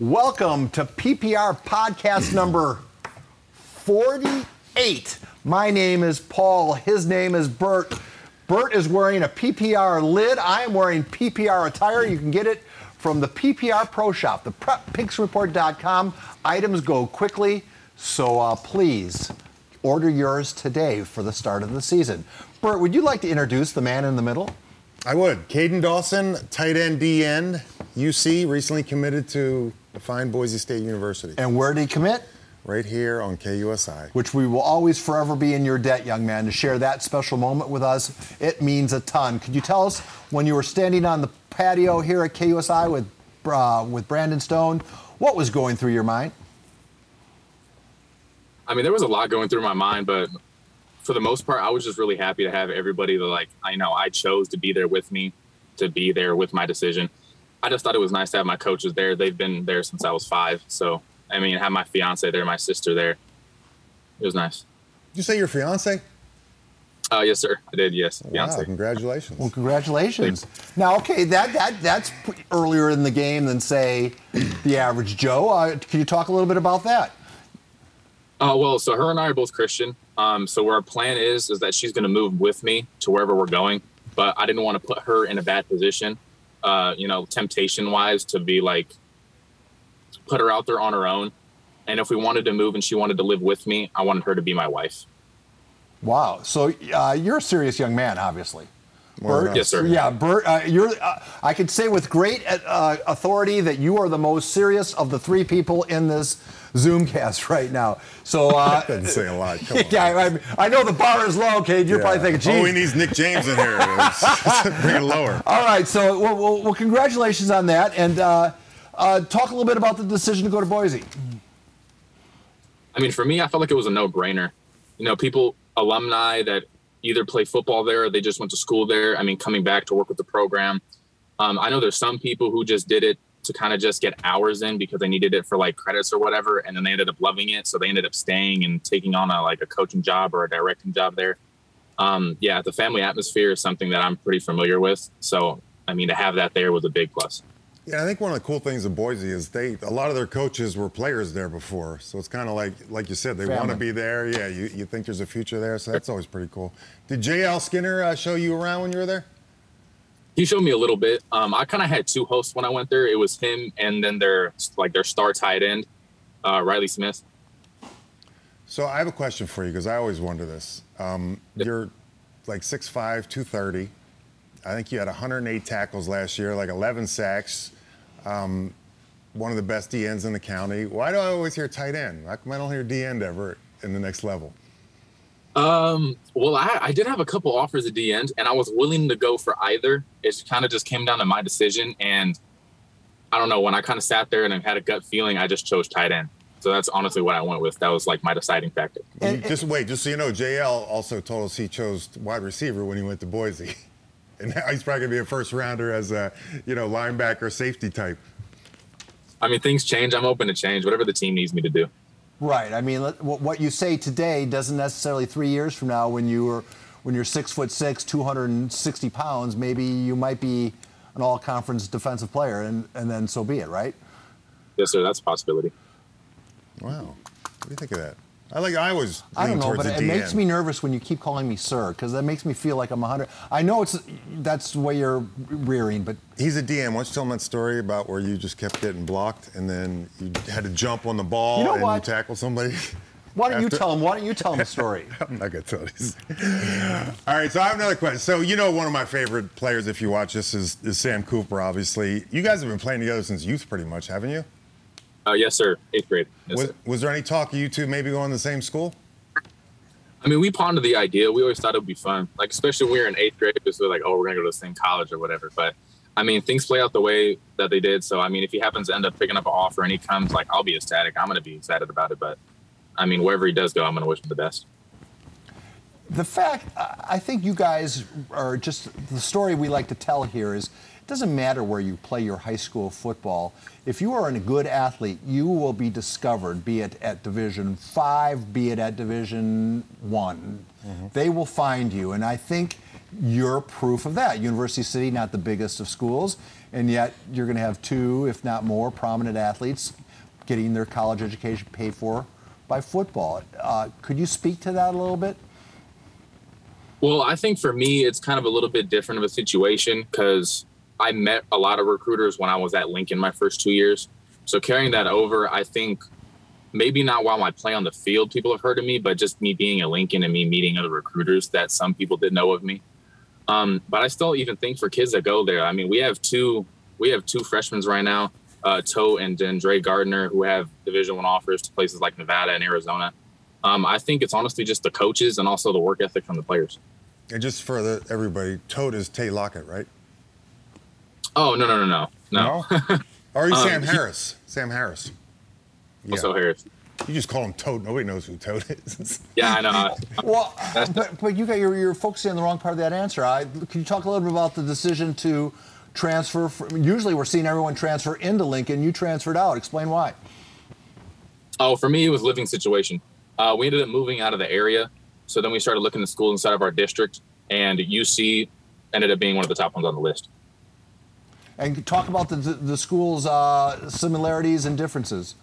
Welcome to PPR podcast number 48. My name is Paul. His name is Bert. Bert is wearing a PPR lid. I am wearing PPR attire. You can get it from the PPR Pro Shop, the PrepPigskinReport.com. Items go quickly, so uh, please order yours today for the start of the season. Bert, would you like to introduce the man in the middle? I would. Caden Dawson, tight end, D end, UC, recently committed to the fine Boise State University. And where did he commit? Right here on KUSI. Which we will always forever be in your debt, young man, to share that special moment with us. It means a ton. Could you tell us when you were standing on the patio here at KUSI with, uh, with Brandon Stone, what was going through your mind? I mean, there was a lot going through my mind, but for the most part, I was just really happy to have everybody that like I know I chose to be there with me, to be there with my decision. I just thought it was nice to have my coaches there. They've been there since I was five, so I mean, have my fiance there, my sister there. It was nice. Did you say your fiance? Uh, yes, sir. I did. Yes, fiance. Wow, congratulations. Well, congratulations. Now, okay, that that that's earlier in the game than say the average Joe. Uh, can you talk a little bit about that? Uh, well, so her and I are both Christian. Um, so our plan is is that she's going to move with me to wherever we're going. But I didn't want to put her in a bad position, uh, you know, temptation wise, to be like put her out there on her own. And if we wanted to move and she wanted to live with me, I wanted her to be my wife. Wow. So uh, you're a serious young man, obviously. Bert, yes, sir. Yeah, Bert. Uh, you're. Uh, I could say with great uh, authority that you are the most serious of the three people in this Zoomcast right now. So uh, doesn't say a lot. yeah, I, I, know the bar is low, Kate. You're yeah. probably thinking, "Geez, oh, he needs Nick James in here. Bring it lower." All right. So, well, well, well congratulations on that, and uh, uh, talk a little bit about the decision to go to Boise. I mean, for me, I felt like it was a no-brainer. You know, people, alumni that either play football there or they just went to school there. I mean, coming back to work with the program. Um, I know there's some people who just did it to kind of just get hours in because they needed it for like credits or whatever, and then they ended up loving it, so they ended up staying and taking on a like a coaching job or a directing job there. Um, yeah, the family atmosphere is something that I'm pretty familiar with, so I mean to have that there was a big plus. Yeah, I think one of the cool things of Boise is they a lot of their coaches were players there before, so it's kind of like like you said they want to be there. Yeah, you, you think there's a future there, so that's always pretty cool. Did J.L. Skinner uh, show you around when you were there? he showed me a little bit. Um, I kind of had two hosts when I went there. It was him and then their like their star tight end, uh, Riley Smith. So I have a question for you because I always wonder this. Um, you're like 6'5", 230. I think you had 108 tackles last year, like 11 sacks. Um, one of the best D ends in the county. Why do I always hear tight end? How come I don't hear D end ever in the next level? Um, well, I, I did have a couple offers at D end, and I was willing to go for either. It kind of just came down to my decision, and I don't know when I kind of sat there and I had a gut feeling, I just chose tight end. So that's honestly what I went with. That was like my deciding factor. And, just wait, just so you know, JL also told us he chose wide receiver when he went to Boise, and now he's probably gonna be a first rounder as a you know linebacker, safety type. I mean, things change. I'm open to change. Whatever the team needs me to do. Right. I mean, what you say today doesn't necessarily three years from now, when you are when you're six foot six, 260 pounds, maybe you might be an all-conference defensive player, and and then so be it, right? Yes, sir. That's a possibility. Wow. What do you think of that? I like. I always. I don't know, but it, makes me nervous when you keep calling me sir, because that makes me feel like I'm a hundred. I know it's that's the way you're rearing, but he's a DM. Why don't you tell him that story about where you just kept getting blocked and then you had to jump on the ball you know and what? you tackle somebody? Why don't After... you tell him? Why don't you tell him the story? I'm not gonna tell you. All right, so I have another question. So you know, one of my favorite players, if you watch this, is, is Sam Cooper. Obviously, you guys have been playing together since youth, pretty much, haven't you? Uh, yes, sir. Eighth grade. Yes, was, sir. was there any talk of you two maybe going to the same school? I mean, we pondered the idea. We always thought it would be fun, like especially when we were in eighth grade, because we are like, oh, we're gonna go to the same college or whatever. But I mean, things play out the way that they did. So I mean, if he happens to end up picking up an offer and he comes, like, I'll be ecstatic. I'm gonna be excited about it. But I mean, wherever he does go, I'm gonna wish him the best. The fact, I think you guys are just the story we like to tell here is doesn't matter where you play your high school football. If you are a good athlete, you will be discovered, be it at Division Five, be it at Division One. Mm-hmm. They will find you, and I think you're proof of that. University City, not the biggest of schools, and yet you're going to have two, if not more, prominent athletes getting their college education paid for by football. Uh, could you speak to that a little bit? Well, I think for me, it's kind of a little bit different of a situation because I met a lot of recruiters when I was at Lincoln my first two years. So carrying that over, I think maybe not while I play on the field, people have heard of me, but just me being at Lincoln and me meeting other recruiters that some people didn't know of me. Um, but I still even think for kids that go there, I mean, we have two we have two freshmen right now, uh, Toe and Dre Gardner, who have Division One offers to places like Nevada and Arizona. Um, I think it's honestly just the coaches and also the work ethic from the players. And just for the, everybody, Toad is Tay Lockett, right? Oh no no no no no. no? or you um, Sam Harris? Sam Harris. Yeah. Also Harris. You just call him Toad. Nobody knows who Toad is. yeah, I know. well, but, but you got you're, you're focusing on the wrong part of that answer. I, can you talk a little bit about the decision to transfer? From, usually, we're seeing everyone transfer into Lincoln. You transferred out. Explain why. Oh, for me, it was living situation. Uh, we ended up moving out of the area, so then we started looking at schools inside of our district, and UC ended up being one of the top ones on the list. And talk about the the schools' uh, similarities and differences.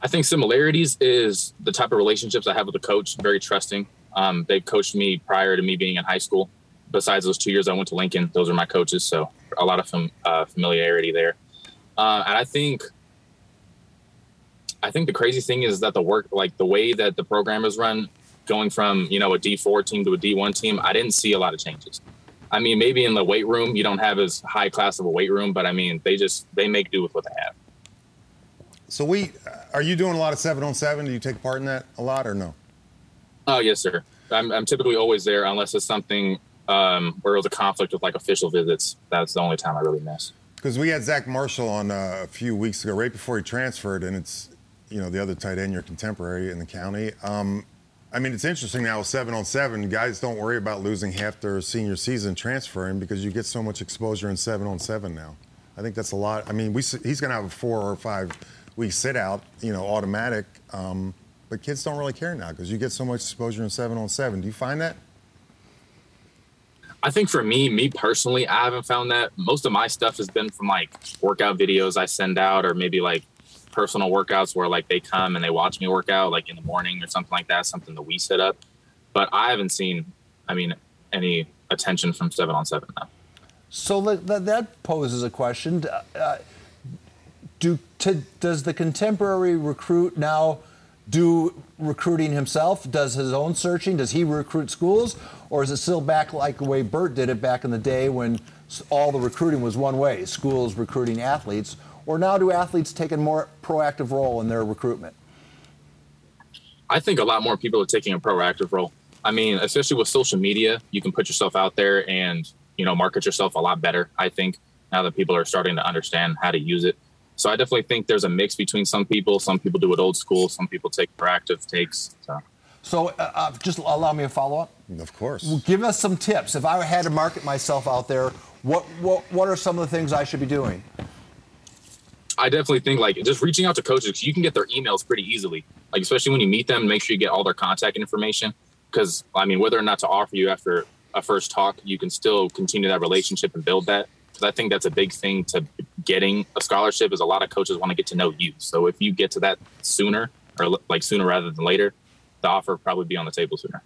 I think similarities is the type of relationships I have with the coach. Very trusting. Um, they've coached me prior to me being in high school. Besides those two years I went to Lincoln, those are my coaches. So a lot of fam- uh, familiarity there. Uh, and I think, I think the crazy thing is that the work, like the way that the program is run, going from you know a D four team to a D one team, I didn't see a lot of changes. I mean, maybe in the weight room you don't have as high class of a weight room, but I mean they just they make do with what they have. So we are you doing a lot of seven on seven? Do you take part in that a lot or no? Oh yes, sir. I'm, I'm typically always there unless it's something um, where it was a conflict with like official visits. That's the only time I really miss. Because we had Zach Marshall on uh, a few weeks ago, right before he transferred, and it's you know the other tight end, your contemporary in the county. Um, I mean, it's interesting now with seven on seven. Guys don't worry about losing half their senior season transferring because you get so much exposure in seven on seven now. I think that's a lot. I mean, we, he's going to have a four or five we sit out, you know, automatic. Um, but kids don't really care now because you get so much exposure in seven on seven. Do you find that? I think for me, me personally, I haven't found that. Most of my stuff has been from like workout videos I send out, or maybe like personal workouts where like they come and they watch me work out, like in the morning or something like that, something that we set up. But I haven't seen, I mean, any attention from seven on seven now. So that, that poses a question. Uh, do to, does the contemporary recruit now do recruiting himself? Does his own searching? Does he recruit schools, or is it still back like the way Bert did it back in the day when all the recruiting was one way, schools recruiting athletes? Or now do athletes take a more proactive role in their recruitment? I think a lot more people are taking a proactive role. I mean, especially with social media, you can put yourself out there and you know market yourself a lot better. I think now that people are starting to understand how to use it. So I definitely think there's a mix between some people. Some people do it old school. Some people take proactive takes. So, so uh, uh, just allow me a follow up. Of course. Well, give us some tips. If I had to market myself out there, what what what are some of the things I should be doing? I definitely think like just reaching out to coaches. You can get their emails pretty easily. Like especially when you meet them, make sure you get all their contact information. Because I mean, whether or not to offer you after a first talk, you can still continue that relationship and build that because I think that's a big thing to getting a scholarship is a lot of coaches want to get to know you. So if you get to that sooner or like sooner rather than later, the offer will probably be on the table sooner.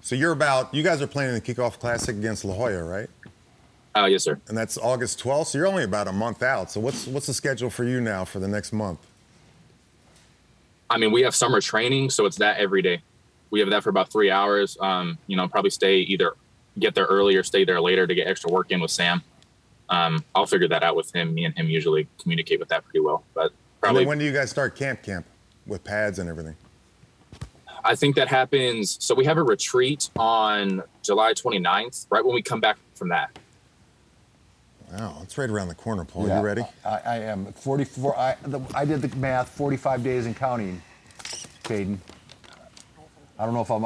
So you're about you guys are playing the kickoff classic against La Jolla, right? Oh uh, yes, sir. And that's August 12th. So you're only about a month out. So what's what's the schedule for you now for the next month? I mean, we have summer training, so it's that every day. We have that for about three hours. Um, you know, probably stay either get there early or stay there later to get extra work in with Sam um, I'll figure that out with him. Me and him usually communicate with that pretty well. But probably. when do you guys start camp camp with pads and everything? I think that happens. So we have a retreat on July 29th, right when we come back from that. Wow, it's right around the corner, Paul. Yeah, you ready? I, I, am. 44. I, the, I did the math. 45 days and counting, Caden. I don't know if I'm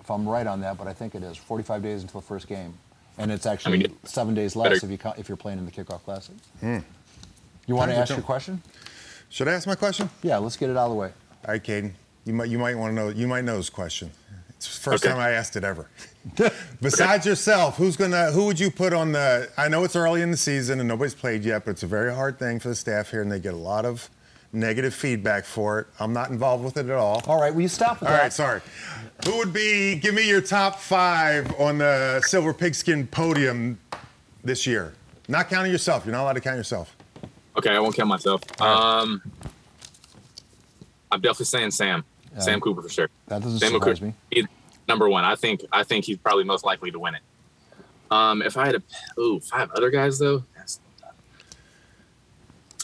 if I'm right on that, but I think it is 45 days until the first game and it's actually mean, seven days less better- if you co- if you're playing in the kickoff classic. Hmm. You want to ask to your question? Should I ask my question? Yeah, let's get it out of the way. All right, Caden. You might you might want to know you might know this question. It's the first Okay. time I asked it ever. Besides yourself, who's gonna who would you put on the I know it's early in the season and nobody's played yet, but it's a very hard thing for the staff here and they get a lot of negative feedback for it. I'm not involved with it at all. All right, will you stop with All that? right, sorry. Who would be give me your top five on the silver pigskin podium this year? Not counting yourself. You're not allowed to count yourself. Okay, I won't count myself. Um, I'm definitely saying Sam. Yeah. Sam Cooper for sure. That doesn't Sam surprise Cooper, me. he's number one. I think. I think he's probably most likely to win it. Um, if I had to, ooh, five other guys though. That's,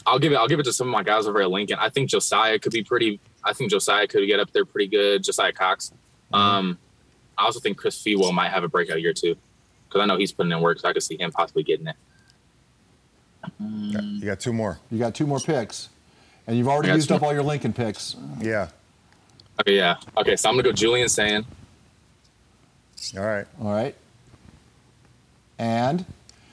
I'll give it. I'll give it to some of my guys over at Lincoln. I think Josiah could be pretty. I think Josiah could get up there pretty good. Josiah Cox. Mm-hmm. Um, I also think Chris Fewell might have a breakout year too, because I know he's putting in work. So I could see him possibly getting it. You got two more. You got two more picks, and you've already used two up all your Lincoln picks. Yeah. Okay, yeah. Okay, so I'm gonna go Julian Sayin. All right. All right. And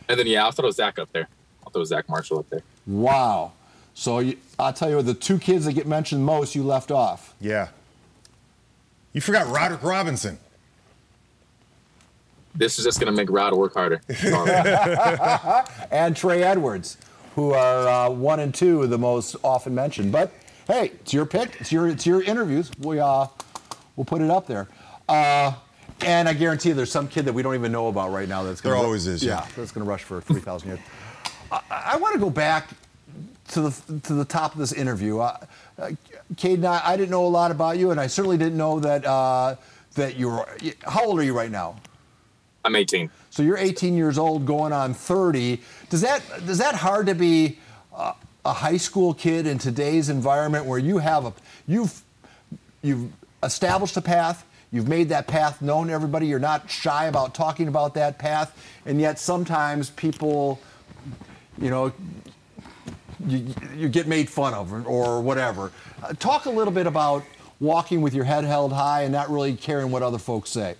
And then yeah, I'll throw Zach up there. I'll throw Zach Marshall up there. wow. So you, I'll tell you, the two kids that get mentioned most, you left off. Yeah. You forgot Roderick Robinson. This is just gonna make Rod work harder. And Trey Edwards, who are uh, one and two of the most often mentioned. But hey, it's your pick. It's your it's your interviews. We uh, we'll put it up there. Uh, and I guarantee you, there's some kid that we don't even know about right now that's gonna There ru- always is, yeah. that's going to rush for 3,000 yards. I, I want to go back to the to the top of this interview. Uh, uh, Caden, I, I didn't know a lot about you, and I certainly didn't know that uh, that you're. How old are you right now? I'm 18. So you're 18 years old, going on 30. Does that does that hard to be uh, a high school kid in today's environment where you have a you've you've established a path, you've made that path known to everybody. You're not shy about talking about that path, and yet sometimes people, you know. You, you get made fun of or, or whatever. Uh, talk a little bit about walking with your head held high and not really caring what other folks say.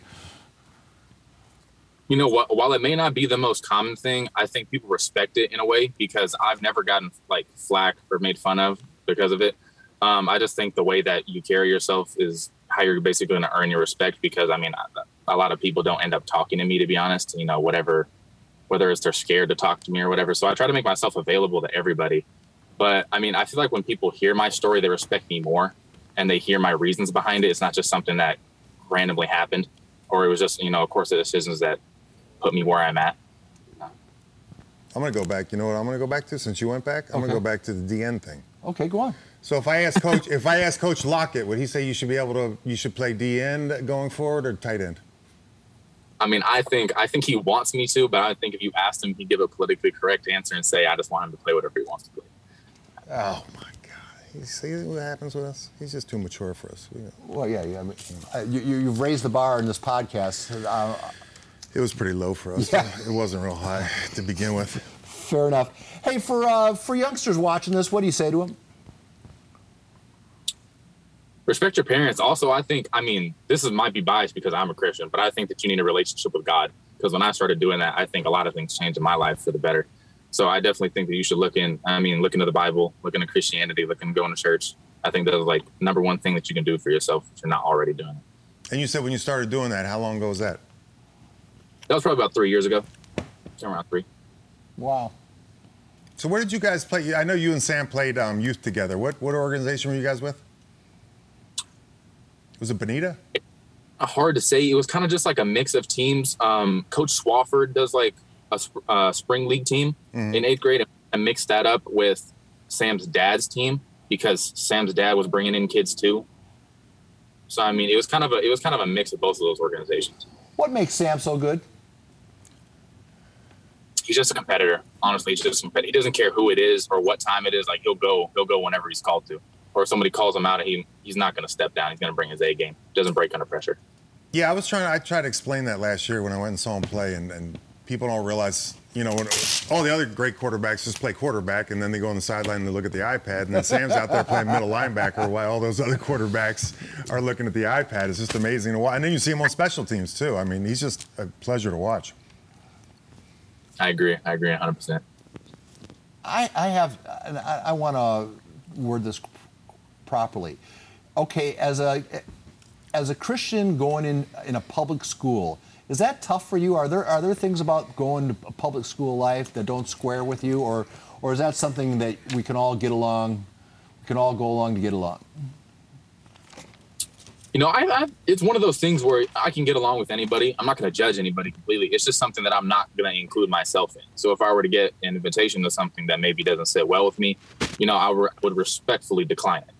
You know what? While it may not be the most common thing, I think people respect it in a way because I've never gotten like flack or made fun of because of it. Um, I just think the way that you carry yourself is how you're basically going to earn your respect. Because I mean, a lot of people don't end up talking to me, to be honest. You know, whatever, whether it's they're scared to talk to me or whatever. So I try to make myself available to everybody. But I mean, I feel like when people hear my story, they respect me more, and they hear my reasons behind it. It's not just something that randomly happened, or it was just you know, of course, the decisions that put me where I'm at. I'm going to go back. You know what I'm going to go back to since you went back? I'm going to go back to the DN thing. Okay, go on. So if I ask coach if I ask coach Lockett, would he say you should be able to you should play DN going forward or tight end? I mean, I think I think he wants me to, but I think if you asked him, he'd give a politically correct answer and say, "I just want him to play whatever he wants to play." Oh my god. You see what happens with us? He's just too mature for us. We- Well, yeah, yeah. I mean, uh, you, you- you've raised the bar in this podcast. Uh, It was pretty low for us. Yeah. It wasn't real high to begin with. fair enough. Hey, for uh, for youngsters watching this, what do you say to them? Respect your parents. Also, I think I mean this is might be biased because I'm a Christian, but I think that you need a relationship with God because when I started doing that, I think a lot of things changed in my life for the better. So I definitely think that you should look in. I mean, look into the Bible, look into Christianity, look into going to church. I think that's like number one thing that you can do for yourself if you're not already doing it. And you said when you started doing that, how long ago was that? That was probably about three years ago, somewhere around three. Wow. So where did you guys play? I know you and Sam played um, youth together. What what organization were you guys with? Was it Bonita? hard to say. It was kind of just like a mix of teams. Um, Coach Swafford does like a sp- uh, spring league team in eighth grade, and mixed that up with Sam's dad's team because Sam's dad was bringing in kids too. So I mean, it was kind of a it was kind of a mix of both of those organizations. What makes Sam so good? He's just a competitor. Honestly, he's just a competitor. He doesn't care who it is or what time it is. Like he'll go, he'll go whenever he's called to. Or if somebody calls him out, he he's not going to step down. He's going to bring his A game. Doesn't break under pressure. Yeah, I was trying. I tried to explain that last year when I went and saw him play, and, and people don't realize, you know, all the other great quarterbacks just play quarterback, and then they go on the sideline and they look at the iPad, and then Sam's out there playing middle linebacker while all those other quarterbacks are looking at the iPad. It's just amazing to watch. And then you see him on special teams too. I mean, he's just a pleasure to watch. I agree. I agree 100. percent I, I have, I, I want to word this properly. Okay, as a as a Christian going in in a public school, is that tough for you? Are there are there things about going to a public school life that don't square with you, or or is that something that we can all get along, we can all go along to get along? You know, I, I it's one of those things where I can get along with anybody. I'm not going to judge anybody completely. It's just something that I'm not going to include myself in. So if I were to get an invitation to something that maybe doesn't sit well with me, you know, I re- would respectfully decline it.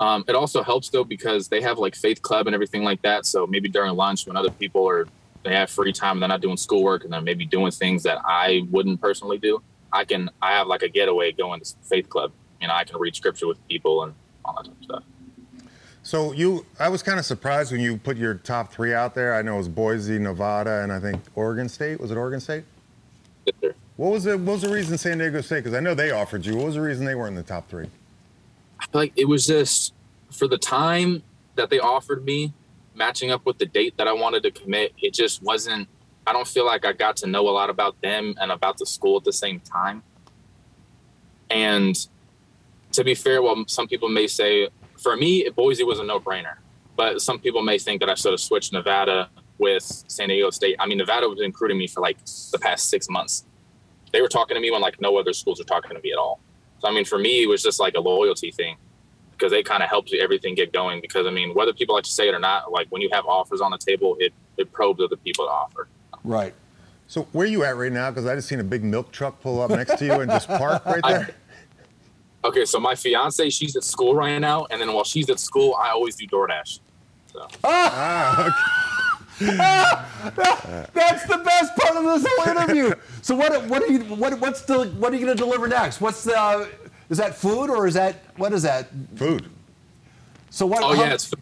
Um, it also helps though because they have like faith club and everything like that. So maybe during lunch when other people are they have free time and they're not doing schoolwork and they're maybe doing things that I wouldn't personally do, I can I have like a getaway going to faith club. You know, I can read scripture with people and all that type of stuff. So you, I was kind of surprised when you put your top three out there. I know it was Boise, Nevada, and I think Oregon State. Was it Oregon State? Yes, sir. What was the What was the reason San Diego State? Because I know they offered you. What was the reason they weren't in the top three? I feel like it was just for the time that they offered me, matching up with the date that I wanted to commit. It just wasn't. I don't feel like I got to know a lot about them and about the school at the same time. And to be fair, well, some people may say for me, Boise was a no-brainer. But some people may think that I should have switched Nevada with San Diego State. I mean, Nevada was recruiting me for like the past six months. They were talking to me when like no other schools were talking to me at all. So I mean, for me, it was just like a loyalty thing because they kind of helped everything get going. Because I mean, whether people like to say it or not, like when you have offers on the table, it it probes other people to offer. Right. So where are you at right now? Because I just seen a big milk truck pull up next to you and just park right there. Okay, so my fiance, she's at school right now, and then while she's at school, I always do DoorDash. So. ah, okay. That's the best part of this whole interview. So what what are you what what's the what are you going to deliver next? What's the uh, is that food or is that what is that? Food. So what? Oh how- yeah, it's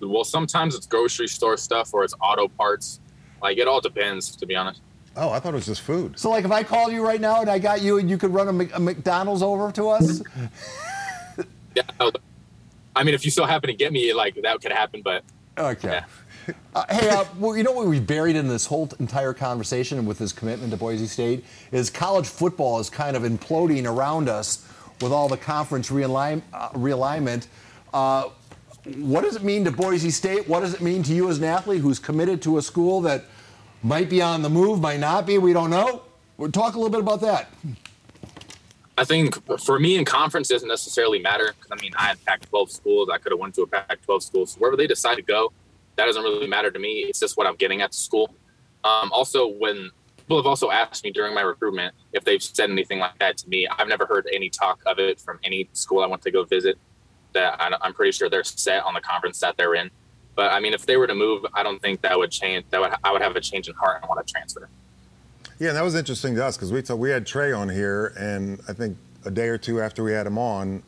well sometimes it's grocery store stuff or it's auto parts. Like it all depends, to be honest. Oh, I thought it was just food. So like if I called you right now and I got you and you could run a, Mc- a McDonald's over to us. Yeah. I mean, if you still happen to get me, like that could happen, but Okay. Yeah. Uh, hey, uh, well, you know what we buried in this whole entire conversation with his commitment to Boise State is college football is kind of imploding around us with all the conference realign, uh, realignment. Uh, what does it mean to Boise State? What does it mean to you as an athlete who's committed to a school that might be on the move, might not be? We don't know. We'll talk a little bit about that. I think for me in conference doesn't necessarily matter. I mean, I had Pac-12 schools. I could have went to a Pac-12 school. So wherever they decide to go, that doesn't really matter to me. It's just what I'm getting at the school. Um, also, when people have also asked me during my recruitment if they've said anything like that to me, I've never heard any talk of it from any school I went to go visit. That I'm pretty sure they're set on the conference that they're in. But I mean, if they were to move, I don't think that would change. That would I would have a change in heart and want to transfer. Yeah, and that was interesting to us because we t- we had Trey on here, and I think a day or two after we had him on,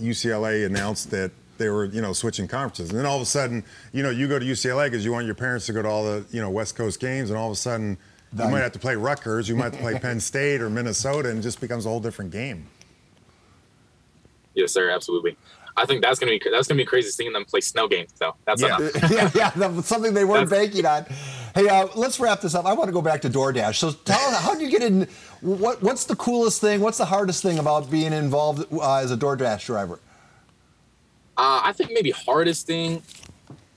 UCLA announced that they were you know switching conferences, and then all of a sudden, you know, you go to UCLA because you want your parents to go to all the you know West Coast games, and all of a sudden. You might have to play Rutgers, you might have to play Penn State or Minnesota, and it just becomes a whole different game. Yes, sir, absolutely. I think that's gonna be that's gonna be crazy seeing them play snow games. So that's Yeah. yeah, yeah, that was something they weren't That's- banking on. Hey, uh, let's wrap this up. I want to go back to DoorDash. So, tell us, how do you get in? What, what's the coolest thing? What's the hardest thing about being involved uh, as a DoorDash driver? Uh, I think maybe hardest thing.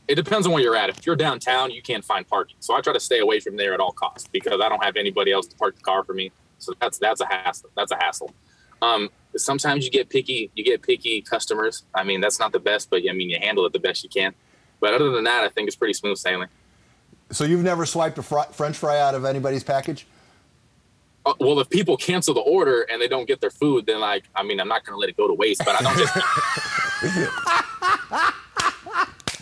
It depends on where you're at. If you're downtown, you can't find parking, so I try to stay away from there at all costs because I don't have anybody else to park the car for me. So that's that's a hassle. That's a hassle. Um, sometimes you get picky. You get picky customers. I mean, that's not the best, but I mean, you handle it the best you can. But other than that, I think it's pretty smooth sailing. So, you've never swiped a fr- French fry out of anybody's package? Uh, well, if people cancel the order and they don't get their food, then like, I mean, I'm not going to let it go to waste. But I don't just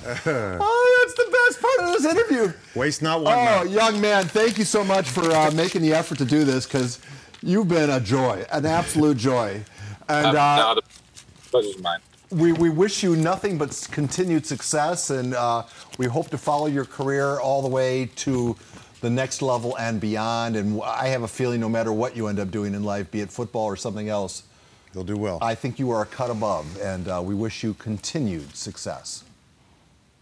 Oh, that's the best part of this interview. Waste not, one. Oh, not. young man, thank you so much for uh, making the effort to do this because you've been a joy, an absolute joy. And uh, uh, no, pleasure's mine. we, we wish you nothing but continued success, and uh, we hope to follow your career all the way to the next level and beyond. And I have a feeling no matter what you end up doing in life, be it football or something else, you'll do well. I think you are a cut above, and uh, we wish you continued success.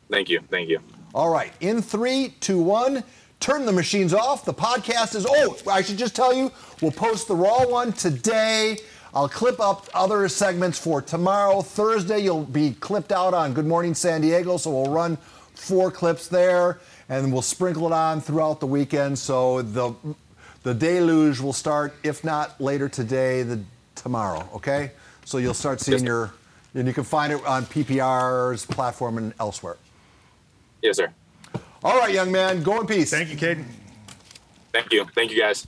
Thank you. Thank you. All right, in three, two, one, turn the machines off. The podcast is, oh, I should just tell you, we'll post the Raw one today. I'll clip up other segments for tomorrow. Thursday, you'll be clipped out on Good Morning San Diego, so we'll run four clips there, and we'll sprinkle it on throughout the weekend. So the the deluge will start, if not later today, the tomorrow. Okay, so you'll start seeing Yes, your, and you can find it on PPR's platform and elsewhere. Yes, sir. All right, young man, go in peace. Thank you, Caden. Thank you. Thank you, guys.